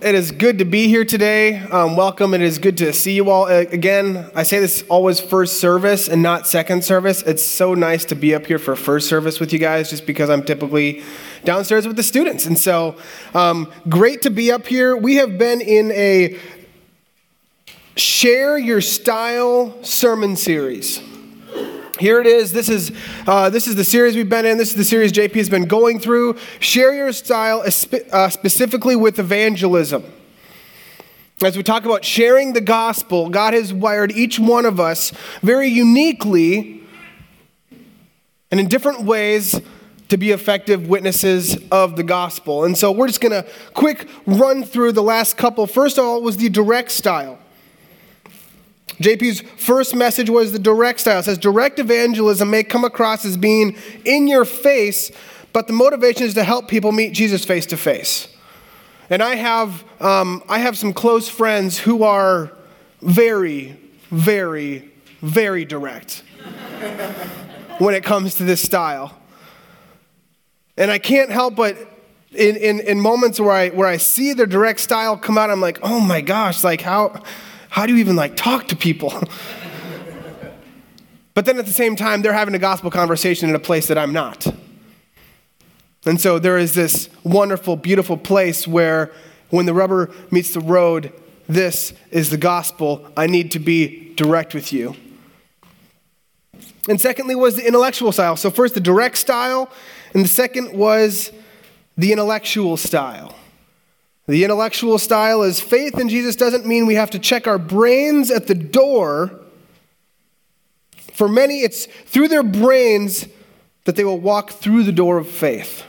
it is good to be here today. Um, welcome. It is good to see you all uh, again. I say this always first service and not second service. It's so nice to be up here for first service with you guys, just because I'm typically downstairs with the students. And so, um, great to be up here. We have been in a share your style sermon series. Here it is. This is, uh, this is the series we've been in. This is the series JP has been going through. Share your style, uh, specifically with evangelism. As we talk about sharing the gospel, God has wired each one of us very uniquely and in different ways to be effective witnesses of the gospel. And so we're just going to quick run through the last couple. First of all, was the direct style. JP's first message was the direct style. It says direct evangelism may come across as being in your face, but the motivation is to help people meet Jesus face to face. And I have, um, I have some close friends who are very, very, very direct when it comes to this style. And I can't help but in, in, in moments where I, where I see the direct style come out, I'm like, oh my gosh, like how how do you even like talk to people? but then at the same time, they're having a gospel conversation in a place that I'm not. And so there is this wonderful, beautiful place where when the rubber meets the road, this is the gospel. I need to be direct with you. And secondly, was the intellectual style. So, first, the direct style, and the second was the intellectual style. The intellectual style is faith in Jesus doesn't mean we have to check our brains at the door. For many, it's through their brains that they will walk through the door of faith.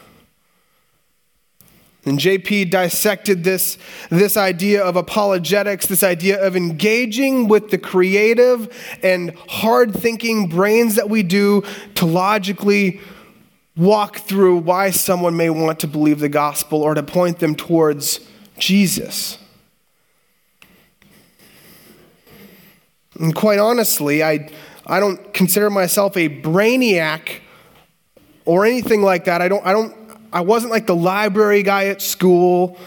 And JP dissected this, this idea of apologetics, this idea of engaging with the creative and hard thinking brains that we do to logically walk through why someone may want to believe the gospel or to point them towards Jesus. And quite honestly, I, I don't consider myself a brainiac or anything like that. I don't, I don't, I wasn't like the library guy at school.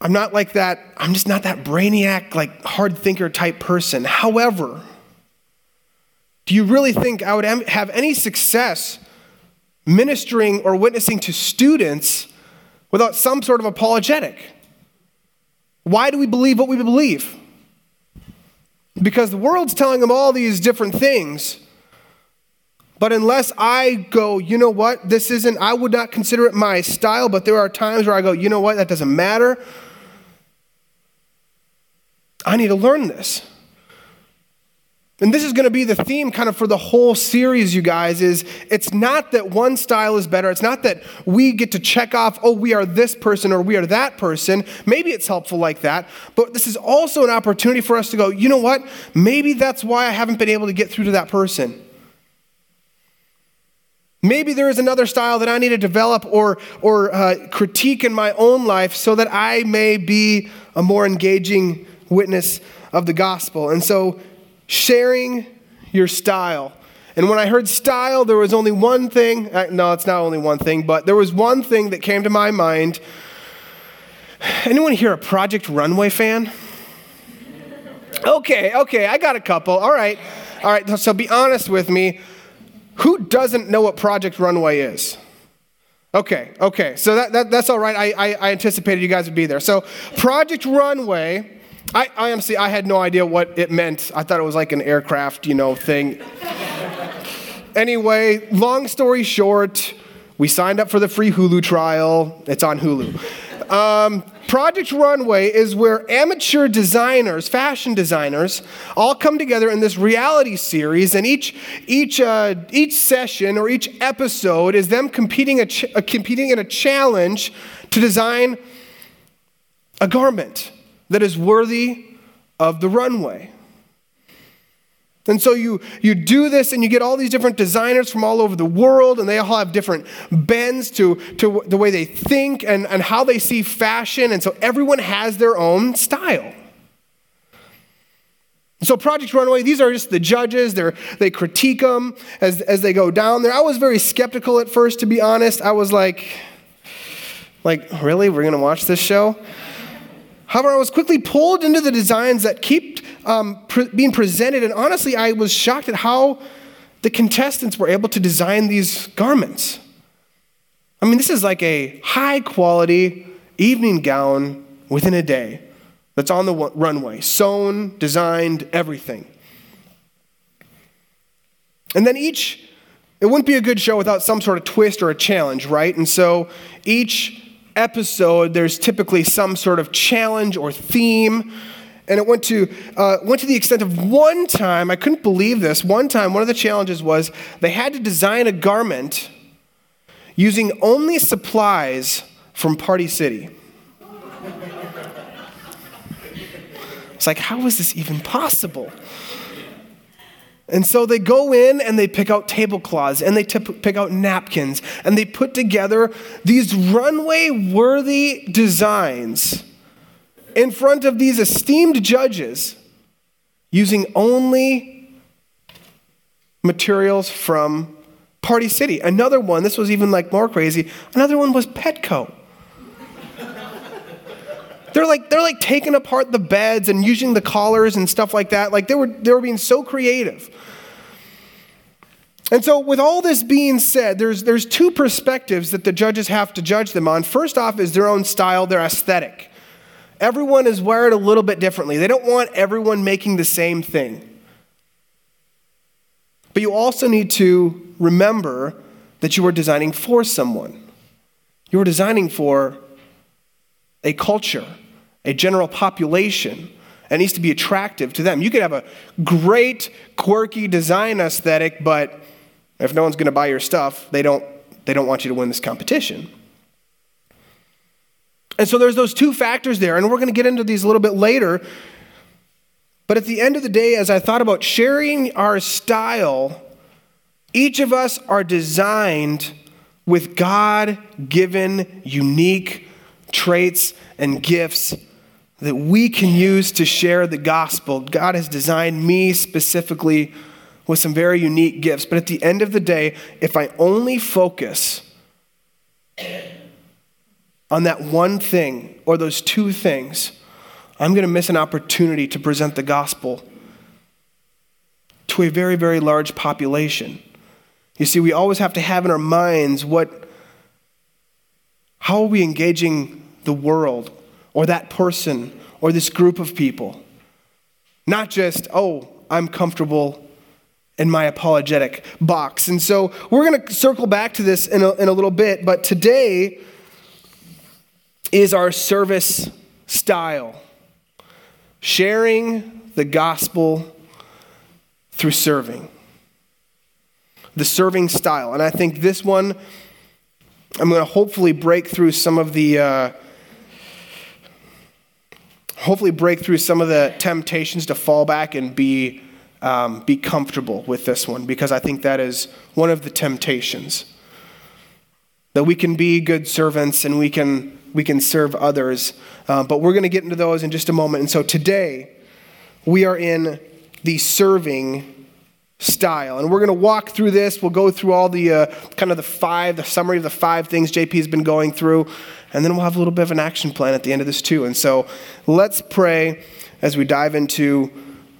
I'm not like that, I'm just not that brainiac, like hard thinker type person. However, do you really think I would have any success ministering or witnessing to students without some sort of apologetic. Why do we believe what we believe? Because the world's telling them all these different things. But unless I go, you know what, this isn't, I would not consider it my style, but there are times where I go, you know what, that doesn't matter. I need to learn this. And this is going to be the theme kind of for the whole series, you guys, is it's not that one style is better. It's not that we get to check off, oh, we are this person or we are that person. Maybe it's helpful like that. But this is also an opportunity for us to go, you know what? Maybe that's why I haven't been able to get through to that person. Maybe there is another style that I need to develop or, or uh, critique in my own life so that I may be a more engaging witness of the gospel. And so, sharing your style. And when I heard style, there was only one thing. Uh, no, it's not only one thing, but there was one thing that came to my mind. Anyone here a Project Runway fan? Okay, okay, I got a couple. All right, all right. So be honest with me. Who doesn't know what Project Runway is? Okay, okay. So that, that that's all right. I, I, I anticipated you guys would be there. So Project Runway I, I honestly, I had no idea what it meant. I thought it was like an aircraft, you know, thing. anyway, long story short, we signed up for the free Hulu trial. It's on Hulu. Um, Project Runway is where amateur designers, fashion designers, all come together in this reality series, and each each uh, each session or each episode is them competing a ch- uh, competing in a challenge to design a garment that is worthy of the runway. And so you, you do this and you get all these different designers from all over the world, and they all have different bends to, to the way they think and, and how they see fashion. And so everyone has their own style. So, Project Runway, these are just the judges. They're, they critique them as, as they go down there. I was very skeptical at first, to be honest. I was like, like, really? We're going to watch this show? However, I was quickly pulled into the designs that kept um, pre- being presented, and honestly, I was shocked at how the contestants were able to design these garments. I mean, this is like a high quality evening gown within a day that's on the runway, sewn, designed, everything. And then each, it wouldn't be a good show without some sort of twist or a challenge, right? And so each episode, there's typically some sort of challenge or theme. And it went to, uh, went to the extent of one time, I couldn't believe this, one time, one of the challenges was they had to design a garment using only supplies from Party City. It's like, how is this even possible? And so they go in and they pick out tablecloths and they pick out napkins and they put together these runway worthy designs in front of these esteemed judges using only materials from Party City. Another one, this was even like more crazy, another one was Petco. They're like they're like taking apart the beds and using the collars and stuff like that. Like they were they were being so creative. And so, with all this being said, there's, there's two perspectives that the judges have to judge them on. First off, is their own style, their aesthetic. Everyone is wired a little bit differently. They don't want everyone making the same thing. But you also need to remember that you are designing for someone. You are designing for a culture, a general population. It needs to be attractive to them. You could have a great, quirky design aesthetic, but if no one's going to buy your stuff, they don't, they don't want you to win this competition. And so there's those two factors there, and we're going to get into these a little bit later. But at the end of the day, as I thought about sharing our style, each of us are designed with God given unique traits and gifts that we can use to share the gospel. God has designed me specifically with some very unique gifts. But at the end of the day, if I only focus on that one thing or those two things, I'm going to miss an opportunity to present the gospel to a very, very large population. You see, we always have to have in our minds what, how are we engaging the world or that person or this group of people? Not just, oh, I'm comfortable in my apologetic box. And so we're going to circle back to this in a, in a little bit, but today is our service style sharing the gospel through serving. The serving style. And I think this one, I'm going to hopefully break through some of the. Uh, hopefully break through some of the temptations to fall back and be um, be comfortable with this one because I think that is one of the temptations. That we can be good servants and we can, we can serve others. Uh, but we're going to get into those in just a moment. And so today, we are in the serving style. And we're going to walk through this. We'll go through all the uh, kind of the five, the summary of the five things JP has been going through. And then we'll have a little bit of an action plan at the end of this, too. And so let's pray as we dive into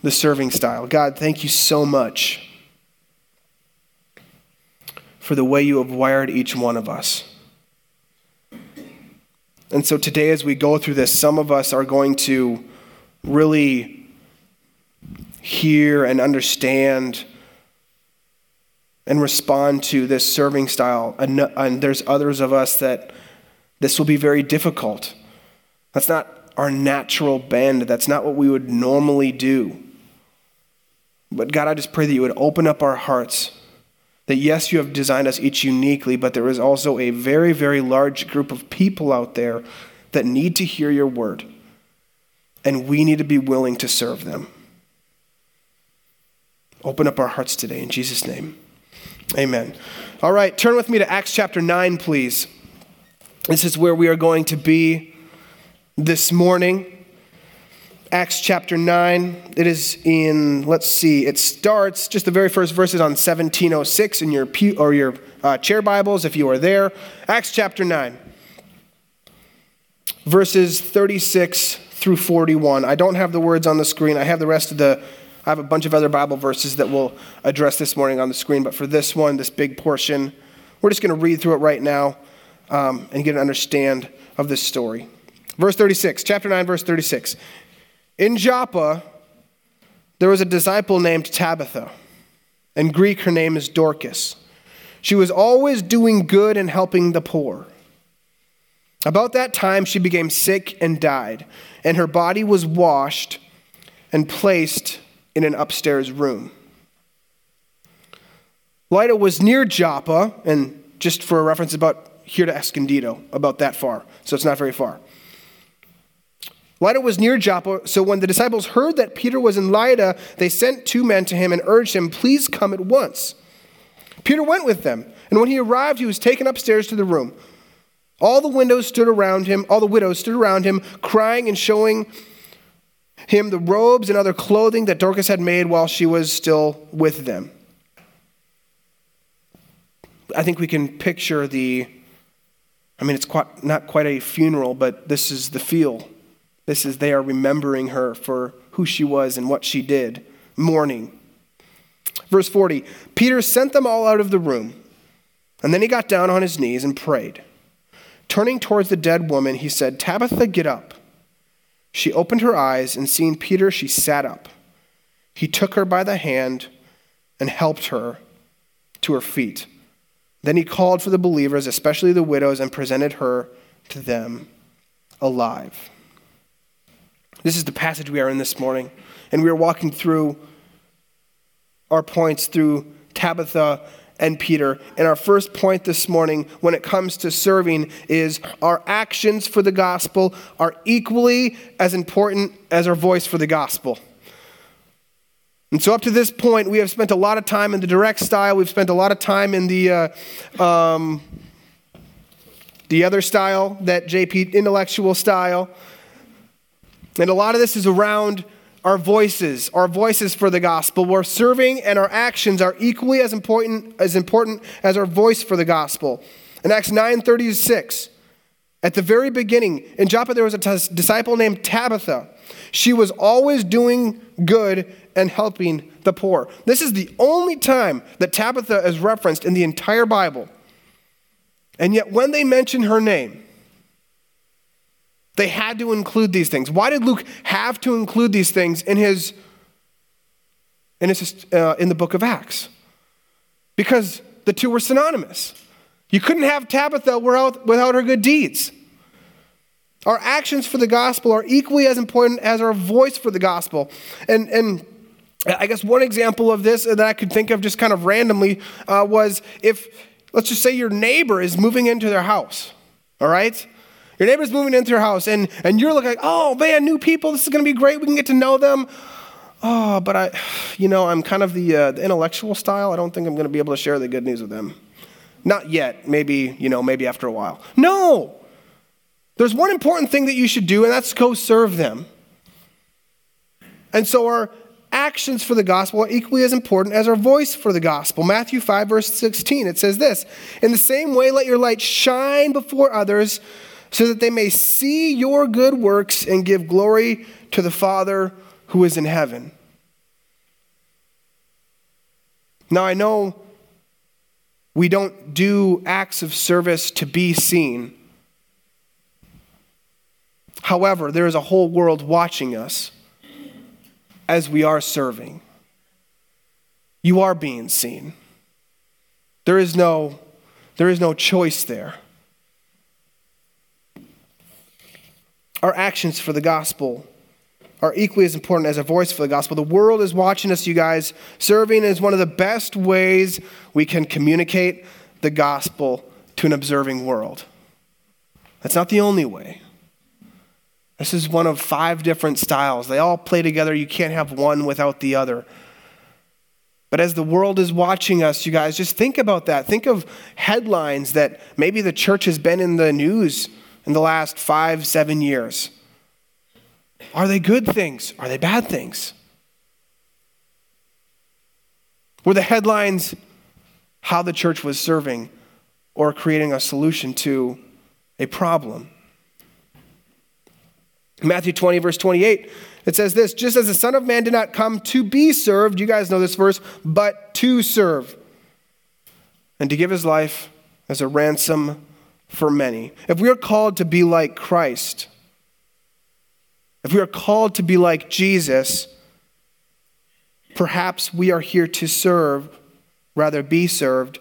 the serving style. God, thank you so much for the way you have wired each one of us. And so today, as we go through this, some of us are going to really hear and understand and respond to this serving style. And, there's others of us that this will be very difficult. That's not our natural bend, that's not what we would normally do. But God, I just pray that you would open up our hearts. That yes, you have designed us each uniquely, but there is also a very, very large group of people out there that need to hear your word. And we need to be willing to serve them. Open up our hearts today in Jesus' name. Amen. All right, turn with me to Acts chapter 9, please. This is where we are going to be this morning. Acts chapter 9. It is in, let's see, it starts, just the very first verses on 1706 in your, pew, or your uh, chair Bibles, if you are there. Acts chapter 9, verses 36 through 41. I don't have the words on the screen. I have the rest of the, I have a bunch of other Bible verses that we'll address this morning on the screen. But for this one, this big portion, we're just going to read through it right now um, and get an understand of this story. Verse 36, chapter 9, verse 36. In Joppa, there was a disciple named Tabitha. In Greek, her name is Dorcas. She was always doing good and helping the poor. About that time, she became sick and died, and her body was washed and placed in an upstairs room. Lydda was near Joppa, and just for a reference, about here to Escondido, about that far, so it's not very far. Lydda was near Joppa, so when the disciples heard that Peter was in Lydda, they sent two men to him and urged him, Please come at once. Peter went with them, and when he arrived, he was taken upstairs to the room. All the windows stood around him, all the widows stood around him, crying and showing him the robes and other clothing that Dorcas had made while she was still with them. I think we can picture the, I mean, it's quite, not quite a funeral, but this is the feel. This is they are remembering her for who she was and what she did, mourning. Verse 40 Peter sent them all out of the room, and then he got down on his knees and prayed. Turning towards the dead woman, he said, Tabitha, get up. She opened her eyes, and seeing Peter, she sat up. He took her by the hand and helped her to her feet. Then he called for the believers, especially the widows, and presented her to them alive. This is the passage we are in this morning, and we are walking through our points through Tabitha and Peter. And our first point this morning, when it comes to serving, is our actions for the gospel are equally as important as our voice for the gospel. And so, up to this point, we have spent a lot of time in the direct style. We've spent a lot of time in the uh, um, the other style, that JP intellectual style. And a lot of this is around our voices, our voices for the gospel. We're serving and our actions are equally as important as important as our voice for the gospel. In Acts 9:36, at the very beginning, in Joppa there was a t- disciple named Tabitha. She was always doing good and helping the poor. This is the only time that Tabitha is referenced in the entire Bible. And yet when they mention her name, they had to include these things. Why did Luke have to include these things in his in, his, uh, in the book of Acts? Because the two were synonymous. You couldn't have Tabitha without, without her good deeds. Our actions for the gospel are equally as important as our voice for the gospel. And, and I guess one example of this that I could think of just kind of randomly uh, was if, let's just say, your neighbor is moving into their house, all right? Your neighbor's moving into your house, and, and you're looking like, oh man, new people, this is going to be great. We can get to know them. Oh, but I, you know, I'm kind of the, uh, the intellectual style. I don't think I'm going to be able to share the good news with them. Not yet. Maybe, you know, maybe after a while. No. There's one important thing that you should do, and that's go serve them. And so our actions for the gospel are equally as important as our voice for the gospel. Matthew 5, verse 16, it says this In the same way, let your light shine before others so that they may see your good works and give glory to the Father who is in heaven. Now, I know we don't do acts of service to be seen. However, there is a whole world watching us as we are serving. You are being seen. There is no, there is no choice there. our actions for the gospel are equally as important as a voice for the gospel. The world is watching us, you guys. Serving is one of the best ways we can communicate the gospel to an observing world. That's not the only way. This is one of five different styles. They all play together. You can't have one without the other. But as the world is watching us, you guys, just think about that. Think of headlines that maybe the church has been in the news in the last five, seven years? Are they good things? Are they bad things? Were the headlines how the church was serving or creating a solution to a problem? Matthew 20, verse 28, it says this just as the Son of Man did not come to be served, you guys know this verse, but to serve, and to give his life as a ransom for many. If we are called to be like Christ, if we are called to be like Jesus, perhaps we are here to serve, rather be served,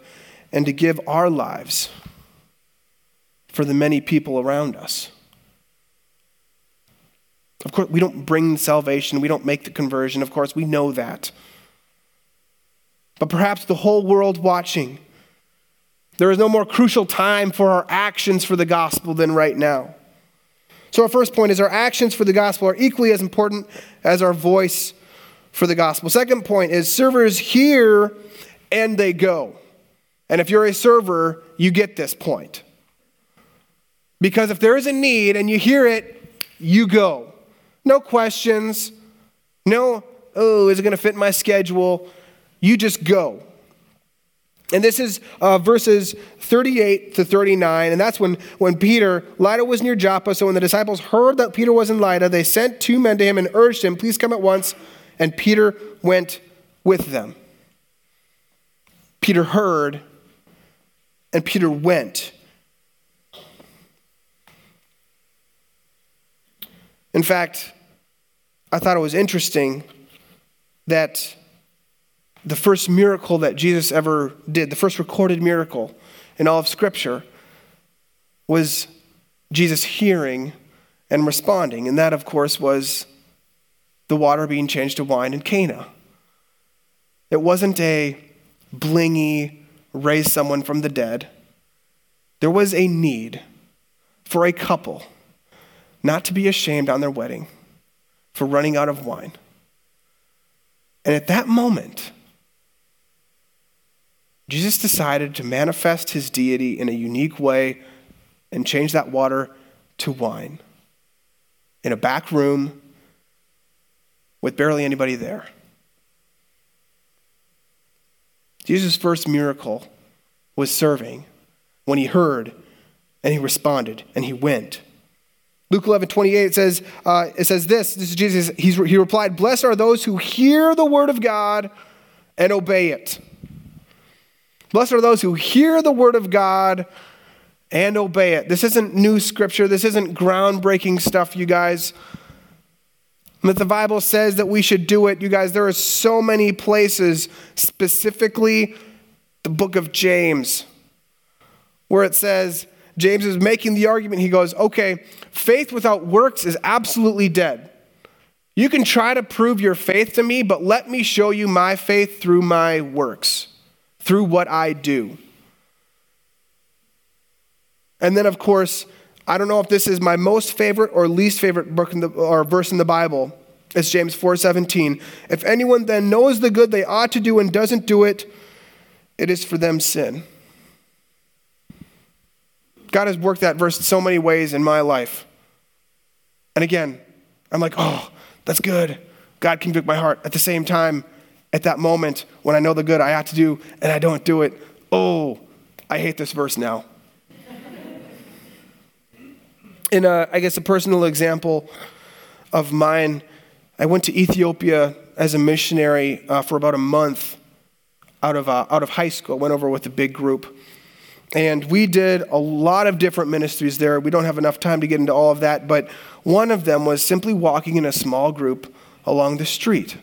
and to give our lives for the many people around us. Of course, we don't bring salvation, we don't make the conversion. Of course, we know that. But perhaps the whole world watching, there is no more crucial time for our actions for the gospel than right now. So, our first point is our actions for the gospel are equally as important as our voice for the gospel. Second point is servers hear and they go. And if you're a server, you get this point. Because if there is a need and you hear it, you go. No questions. No, oh, is it going to fit my schedule? You just go. And this is uh, verses 38 to 39. And that's when, when Peter, Lydda was near Joppa. So when the disciples heard that Peter was in Lydda, they sent two men to him and urged him, Please come at once. And Peter went with them. Peter heard, and Peter went. In fact, I thought it was interesting that the first miracle that Jesus ever did, the first recorded miracle in all of Scripture, was Jesus hearing and responding. And that, of course, was the water being changed to wine in Cana. It wasn't a blingy raise someone from the dead. There was a need for a couple not to be ashamed on their wedding for running out of wine. And at that moment, Jesus decided to manifest his deity in a unique way and change that water to wine in a back room with barely anybody there. Jesus' first miracle was serving when he heard and he responded and he went. Luke 11, 28 says, uh, it says this, this is Jesus, he's, he replied, Blessed are those who hear the word of God and obey it. Blessed are those who hear the word of God and obey it. This isn't new scripture. This isn't groundbreaking stuff, you guys. That the Bible says that we should do it. You guys, there are so many places, specifically the book of James, where it says, James is making the argument. He goes, okay, faith without works is absolutely dead. You can try to prove your faith to me, but let me show you my faith through my works, through what I do. And then, of course, I don't know if this is my most favorite or least favorite book the, or verse in the Bible. It's James 4:17. If anyone then knows the good they ought to do and doesn't do it, it is for them sin. God has worked that verse in so many ways in my life. And again, I'm like, oh, that's good. God convict my heart. At the same time, at that moment when I know the good I ought to do and I don't do it, oh, I hate this verse now. in a, I guess a personal example of mine, I went to Ethiopia as a missionary uh, for about a month out of, uh, out of high school. Went over with a big group. And we did a lot of different ministries there. We don't have enough time to get into all of that, but one of them was simply walking in a small group along the street.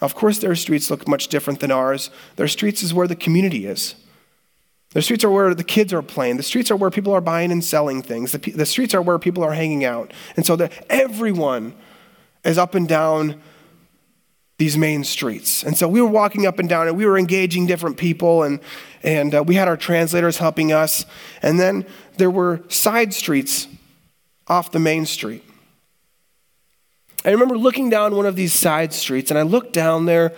Of course, their streets look much different than ours. Their streets is where the community is. The streets are where the kids are playing. The streets are where people are buying and selling things. The, the streets are where people are hanging out. And so that everyone is up and down these main streets. And so we were walking up and down and we were engaging different people and, and uh, we had our translators helping us. And then there were side streets off the main street. I remember looking down one of these side streets and I looked down there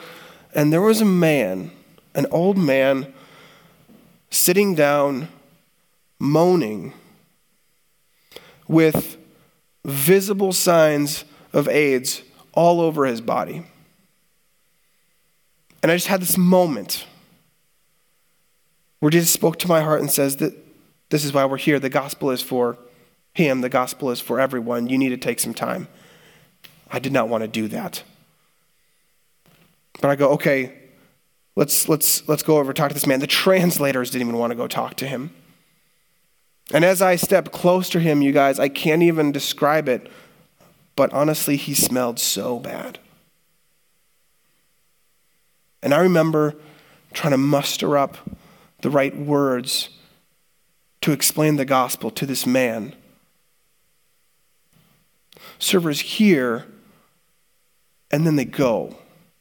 and there was a man, an old man, sitting down, moaning with visible signs of AIDS all over his body. And I just had this moment where Jesus spoke to my heart and says that this is why we're here. The gospel is for him, the gospel is for everyone. You need to take some time. I did not want to do that. But I go, okay, let's, let's, let's go over talk to this man. The translators didn't even want to go talk to him. And as I step close to him, you guys, I can't even describe it, but honestly, he smelled so bad. And I remember trying to muster up the right words to explain the gospel to this man. Servers hear and then they go.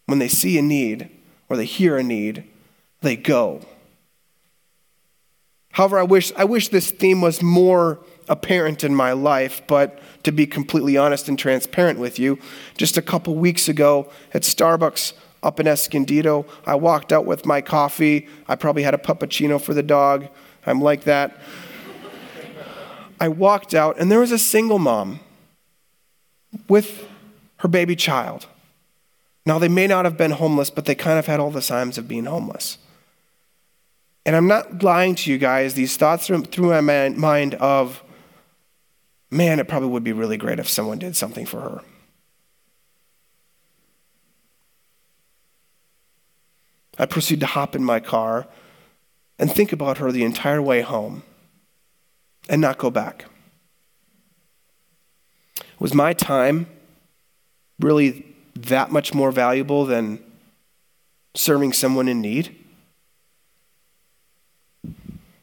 When they see a need or they hear a need, they go. However, I wish, I wish this theme was more apparent in my life, but to be completely honest and transparent with you, just a couple weeks ago at Starbucks up in Escondido, I walked out with my coffee. I probably had a puppuccino for the dog. I'm like that. I walked out, and there was a single mom with her baby child. Now, they may not have been homeless, but they kind of had all the signs of being homeless. And I'm not lying to you guys, these thoughts through my mind of, man, it probably would be really great if someone did something for her. I proceed to hop in my car and think about her the entire way home and not go back. Was my time really that much more valuable than serving someone in need?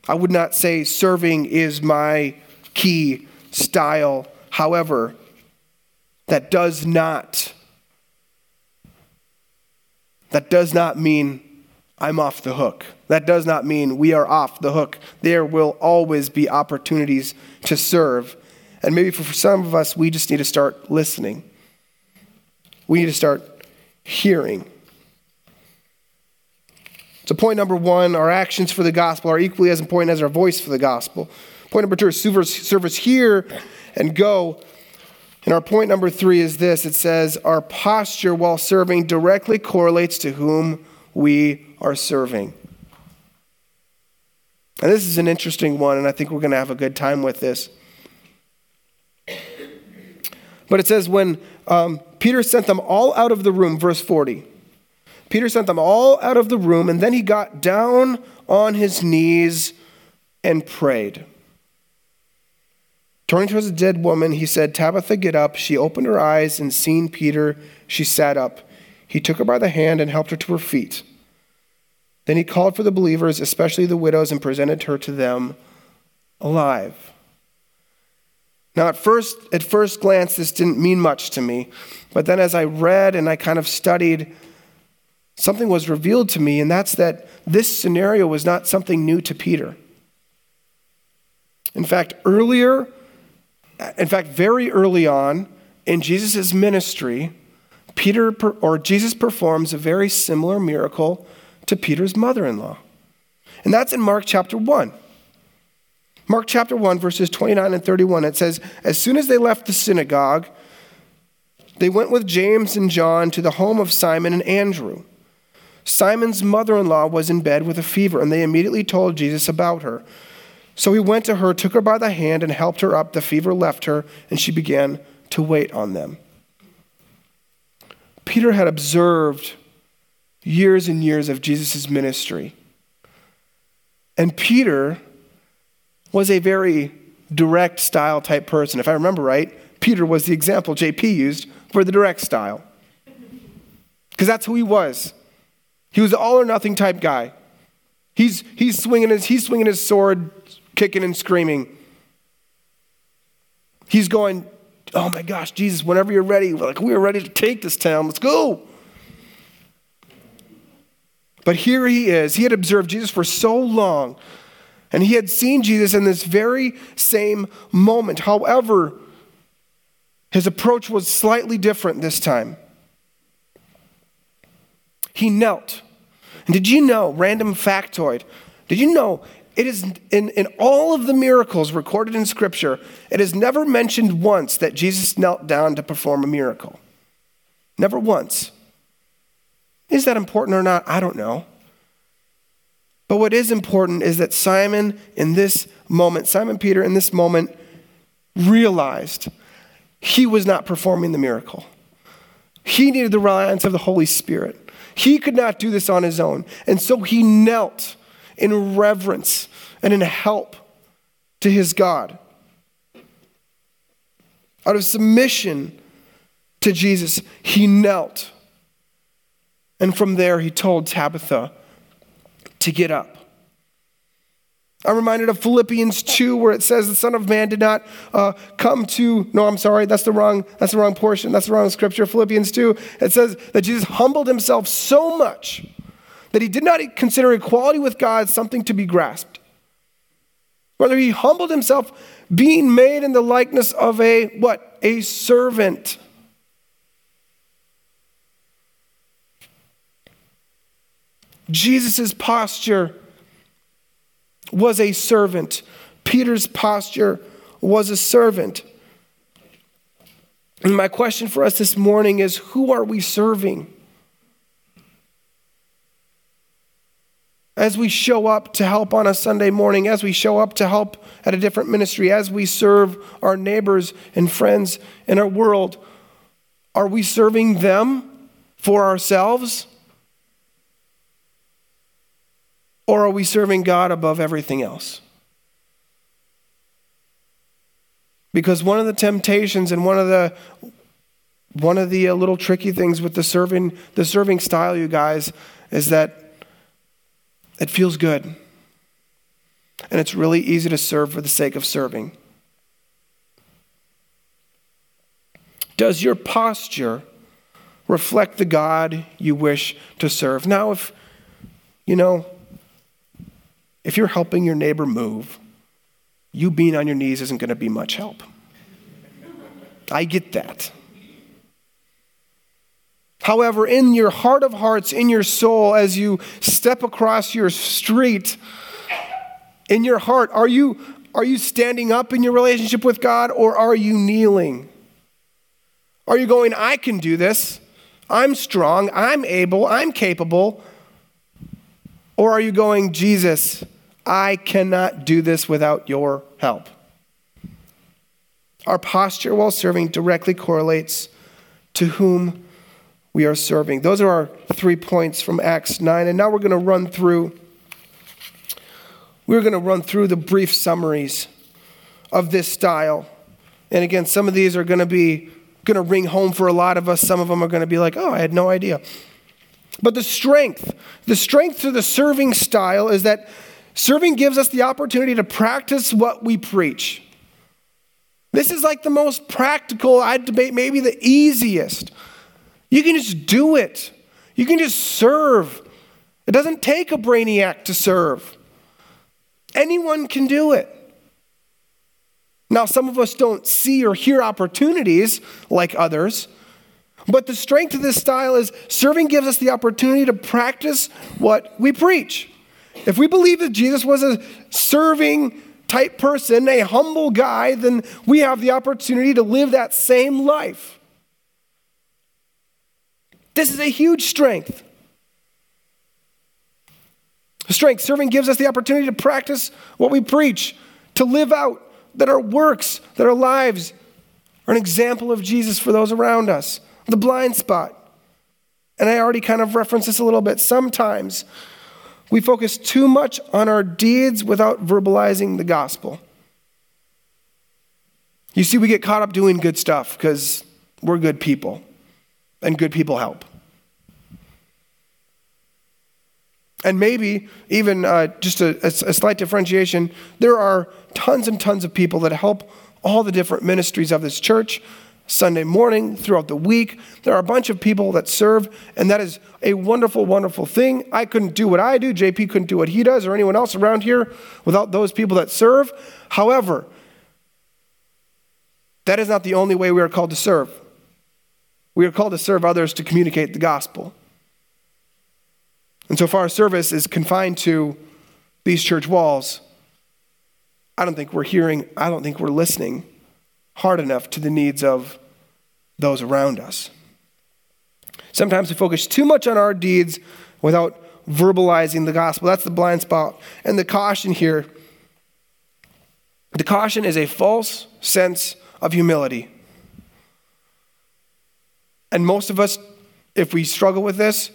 I would not say serving is my key style. However, that does not that does not mean I'm off the hook. That does not mean we are off the hook. There will always be opportunities to serve. And maybe for some of us, we just need to start listening. We need to start hearing. So, point number one our actions for the gospel are equally as important as our voice for the gospel. Point number two serve service hear and go. And our point number three is this it says, Our posture while serving directly correlates to whom we are serving. And this is an interesting one, and I think we're going to have a good time with this. But it says, when um, Peter sent them all out of the room, verse 40. Peter sent them all out of the room, and then he got down on his knees and prayed. Turning towards the dead woman, he said, Tabitha, get up. She opened her eyes, and seeing Peter, she sat up. He took her by the hand and helped her to her feet. Then he called for the believers, especially the widows, and presented her to them alive. Now, at first, at first glance, this didn't mean much to me. But then as I read and I kind of studied, something was revealed to me, and that's that this scenario was not something new to Peter. In fact, earlier, in fact, very early on in Jesus' ministry, Peter or Jesus performs a very similar miracle to Peter's mother in law. And that's in Mark chapter 1. Mark chapter 1, verses 29 and 31, it says, As soon as they left the synagogue, they went with James and John to the home of Simon and Andrew. Simon's mother in law was in bed with a fever, and they immediately told Jesus about her. So he went to her, took her by the hand, and helped her up. The fever left her, and she began to wait on them. Peter had observed years and years of Jesus' ministry. And Peter was a very direct style type person. If I remember right, Peter was the example JP used for the direct style. Because that's who he was. He was all or nothing type guy. He's, he's, swinging his, he's swinging his sword, kicking and screaming. He's going, Oh my gosh, Jesus, whenever you're ready, like we are ready to take this town, let's go. But here he is. He had observed Jesus for so long and he had seen Jesus in this very same moment. However, his approach was slightly different this time. He knelt. And did you know, random factoid, did you know it is in, in all of the miracles recorded in Scripture, it is never mentioned once that Jesus knelt down to perform a miracle? Never once. Is that important or not? I don't know. But what is important is that Simon, in this moment, Simon Peter, in this moment, realized he was not performing the miracle. He needed the reliance of the Holy Spirit. He could not do this on his own. And so he knelt in reverence and in help to his God. Out of submission to Jesus, he knelt. And from there, he told Tabitha to get up. I'm reminded of Philippians 2, where it says the Son of Man did not uh, come to. No, I'm sorry, that's the wrong. That's the wrong portion. That's the wrong scripture. Philippians 2. It says that Jesus humbled himself so much that he did not consider equality with God something to be grasped. Whether he humbled himself, being made in the likeness of a what? A servant. Jesus' posture was a servant. Peter's posture was a servant. And my question for us this morning is who are we serving? As we show up to help on a Sunday morning, as we show up to help at a different ministry, as we serve our neighbors and friends in our world, are we serving them for ourselves? Or are we serving God above everything else? Because one of the temptations and one of the one of the uh, little tricky things with the serving the serving style you guys is that it feels good. And it's really easy to serve for the sake of serving. Does your posture reflect the God you wish to serve? Now if you know if you're helping your neighbor move, you being on your knees isn't going to be much help. I get that. However, in your heart of hearts, in your soul, as you step across your street, in your heart, are you, are you standing up in your relationship with God or are you kneeling? Are you going, I can do this? I'm strong, I'm able, I'm capable. Or are you going, Jesus, I cannot do this without your help. Our posture while serving directly correlates to whom we are serving. Those are our three points from Acts 9. And now we're going to run through we're going to run through the brief summaries of this style. And again, some of these are going to be going to ring home for a lot of us. Some of them are going to be like, "Oh, I had no idea." But the strength, the strength to the serving style is that Serving gives us the opportunity to practice what we preach. This is like the most practical, I'd debate maybe the easiest. You can just do it, you can just serve. It doesn't take a brainiac to serve, anyone can do it. Now, some of us don't see or hear opportunities like others, but the strength of this style is serving gives us the opportunity to practice what we preach. If we believe that Jesus was a serving type person, a humble guy, then we have the opportunity to live that same life. This is a huge strength. Strength. Serving gives us the opportunity to practice what we preach, to live out that our works, that our lives are an example of Jesus for those around us. The blind spot. And I already kind of referenced this a little bit. Sometimes we focus too much on our deeds without verbalizing the gospel. You see, we get caught up doing good stuff because we're good people, and good people help. And maybe even uh, just a, a, a slight differentiation, there are tons and tons of people that help all the different ministries of this church Sunday morning, throughout the week. There are a bunch of people that serve, and that is a wonderful, wonderful thing. I couldn't do what I do. JP couldn't do what he does, or anyone else around here without those people that serve. However, that is not the only way we are called to serve. We are called to serve others to communicate the gospel. And so far, our service is confined to these church walls. I don't think we're hearing, I don't think we're listening hard enough to the needs of those around us. Sometimes we focus too much on our deeds without verbalizing the gospel. That's the blind spot. And the caution here The caution is a false sense of humility. And most of us, if we struggle with this,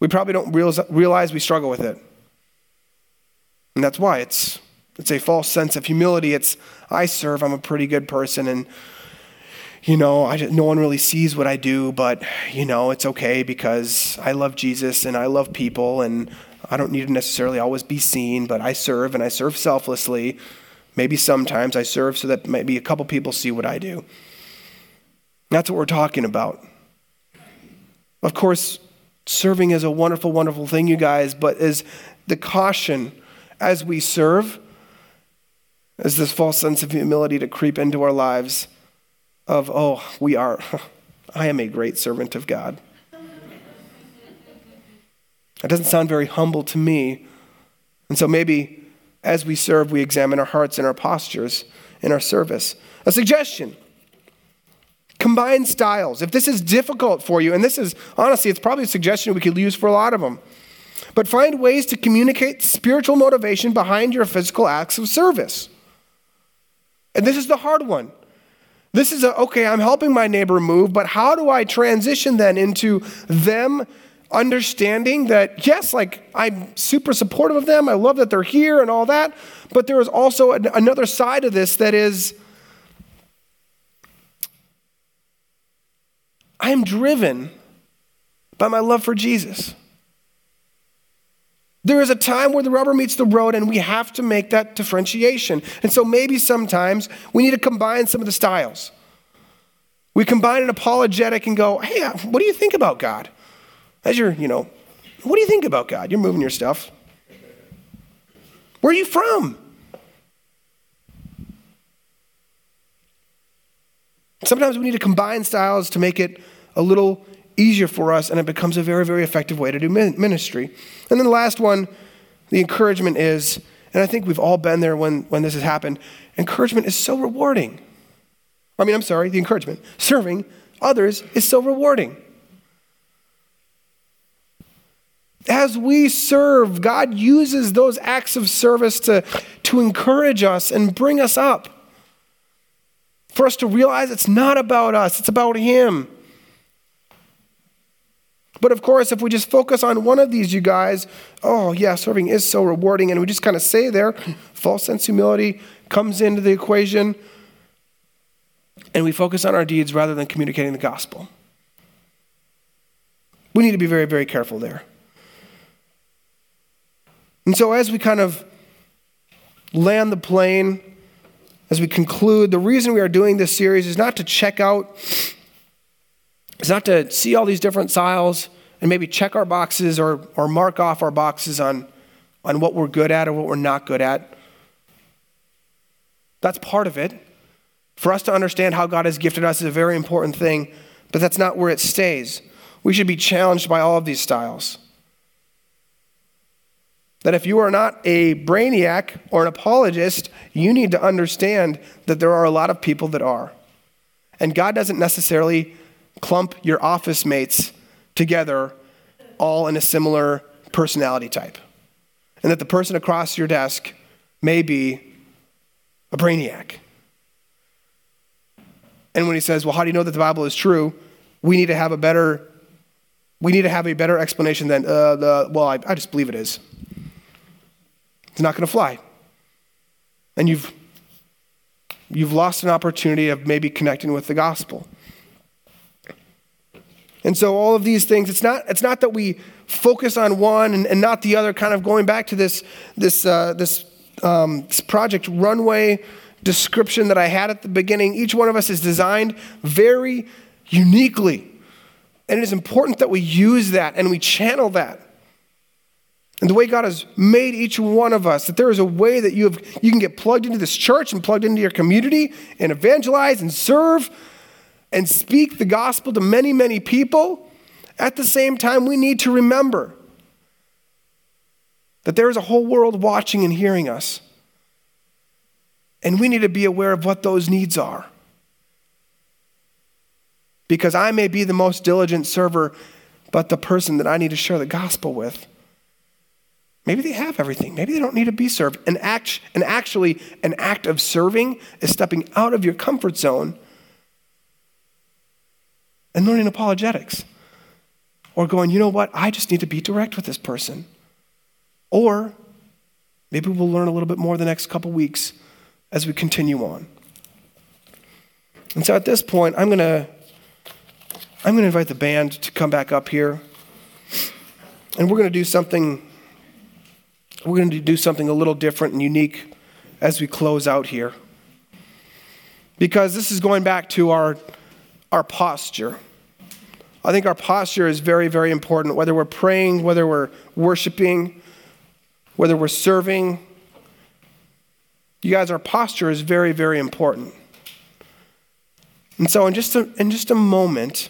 we probably don't realize we struggle with it. And that's why it's, it's a false sense of humility. It's, I serve, I'm a pretty good person, and, you know, just, no one really sees what I do, but, you know, it's okay because I love Jesus and I love people, and I don't need to necessarily always be seen, but I serve and I serve selflessly. Maybe sometimes I serve so that maybe a couple people see what I do. That's what we're talking about. Of course, serving is a wonderful, wonderful thing, you guys, but is the caution as we serve, as this false sense of humility to creep into our lives of, oh, we are, I am a great servant of God. That doesn't sound very humble to me. And so maybe as we serve, we examine our hearts and our postures in our service. A suggestion combine styles. If this is difficult for you, and this is honestly, it's probably a suggestion we could use for a lot of them, but find ways to communicate spiritual motivation behind your physical acts of service. And this is the hard one. This is a, okay, I'm helping my neighbor move, but how do I transition then into them understanding that, yes, like I'm super supportive of them. I love that they're here and all that. But there is also an, another side of this that is, I am driven by my love for Jesus. There is a time where the rubber meets the road, and we have to make that differentiation. And so maybe sometimes we need to combine some of the styles. We combine an apologetic and go, hey, uh, what do you think about God? As you're, you know, what do you think about God? You're moving your stuff. Where are you from? Sometimes we need to combine styles to make it a little easier for us, and it becomes a very, very effective way to do ministry. And then the last one, the encouragement is, and I think we've all been there when, when this has happened, encouragement is so rewarding. I mean, I'm sorry, the encouragement. Serving others is so rewarding. as we serve, God uses those acts of service to, to encourage us and bring us up. For us to realize it's not about us, it's about Him. But of course, if we just focus on one of these, you guys, oh, yeah, serving is so rewarding, and we just kind of say there, false sense humility comes into the equation, and we focus on our deeds rather than communicating the gospel. We need to be very, very careful there. And so, as we kind of land the plane, as we conclude, the reason we are doing this series is not to check out, it's not to see all these different styles and maybe check our boxes or, or mark off our boxes on, on what we're good at or what we're not good at. That's part of it. For us to understand how God has gifted us is a very important thing, but that's not where it stays. We should be challenged by all of these styles that if you are not a brainiac or an apologist, you need to understand that there are a lot of people that are. And God doesn't necessarily clump your office mates together all in a similar personality type. And that the person across your desk may be a brainiac. And when he says, Well, how do you know that the Bible is true? We need to have a better we need to have a better explanation than uh, the well, I, I just believe it is. It's not going to fly. And you've, you've lost an opportunity of maybe connecting with the gospel. And so all of these things, it's not, it's not that we focus on one and, and not the other, kind of going back to this, this, uh, this, um, this project runway description that I had at the beginning. Each one of us is designed very uniquely. And it is important that we use that and we channel that. And the way God has made each one of us, that there is a way that you, have, you can get plugged into this church and plugged into your community and evangelize and serve and speak the gospel to many, many people. At the same time, we need to remember that there is a whole world watching and hearing us. And we need to be aware of what those needs are. Because I may be the most diligent server, but the person that I need to share the gospel with Maybe they have everything. Maybe they don't need to be served. And, act, and actually, an act of serving is stepping out of your comfort zone and learning apologetics. Or going, you know what, I just need to be direct with this person. Or maybe we'll learn a little bit more the next couple weeks as we continue on. And so at this point, I'm going to I'm going to invite the band to come back up here. And we're going to do something we're going to do something a little different and unique as we close out here. Because this is going back to our our posture. I think our posture is very, very important, whether we're praying, whether we're worshiping, whether we're serving. You guys, our posture is very, very important. And so, in just a, in just a moment,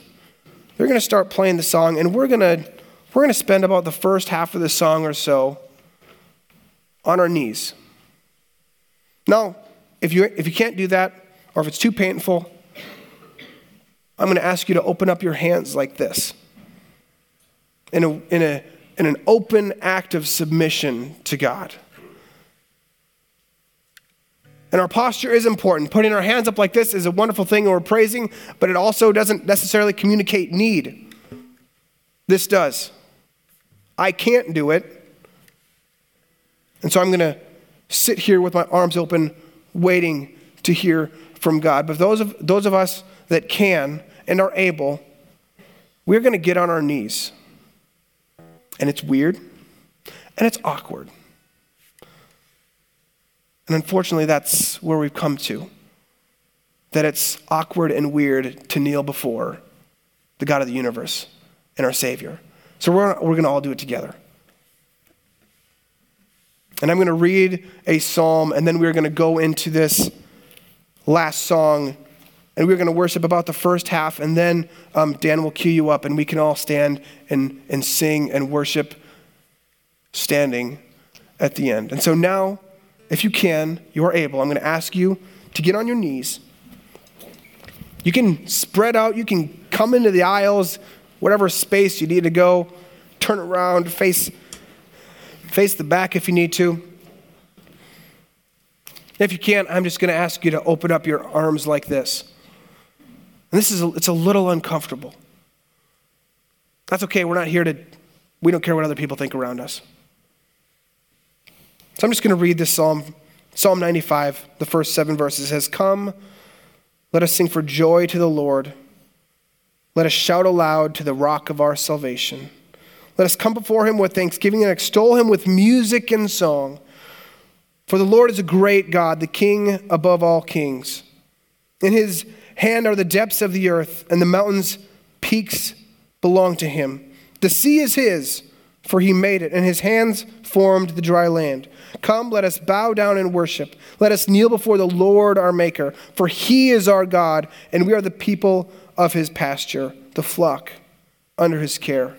they're going to start playing the song, and we're going to we're going to spend about the first half of the song or so on our knees. Now, if you if you can't do that, or if it's too painful, I'm going to ask you to open up your hands like this in, a, in, a, in an open act of submission to God. And our posture is important. Putting our hands up like this is a wonderful thing and we're praising, but it also doesn't necessarily communicate need. This does. I can't do it. And so I'm going to sit here with my arms open, waiting to hear from God. But those of, those of us that can and are able, we're going to get on our knees. And it's weird and it's awkward. And unfortunately, that's where we've come to. That it's awkward and weird to kneel before the God of the universe and our Savior. So we're, we're going to all do it together. And I'm going to read a psalm, and then we're going to go into this last song and we're going to worship about the first half, and then um, Dan will cue you up, and we can all stand and, and sing and worship standing at the end. And so now, if you can, you are able, I'm going to ask you to get on your knees. You can spread out, you can come into the aisles, whatever space you need to go, turn around, face, face the back if you need to. If you can't, I'm just going to ask you to open up your arms like this. And this is a, it's a little uncomfortable. That's okay. We're not here to we don't care what other people think around us. So I'm just going to read this psalm, Psalm 95, the first 7 verses it says, "Come, let us sing for joy to the Lord. Let us shout aloud to the rock of our salvation. Let us come before him with thanksgiving and extol him with music and song. For the Lord is a great God, the king above all kings. In his hand are the depths of the earth, and the mountains' peaks belong to him. The sea is his, for he made it, and his hands formed the dry land. Come, let us bow down and worship. Let us kneel before the Lord our Maker, for he is our God, and we are the people of his pasture, the flock under his care.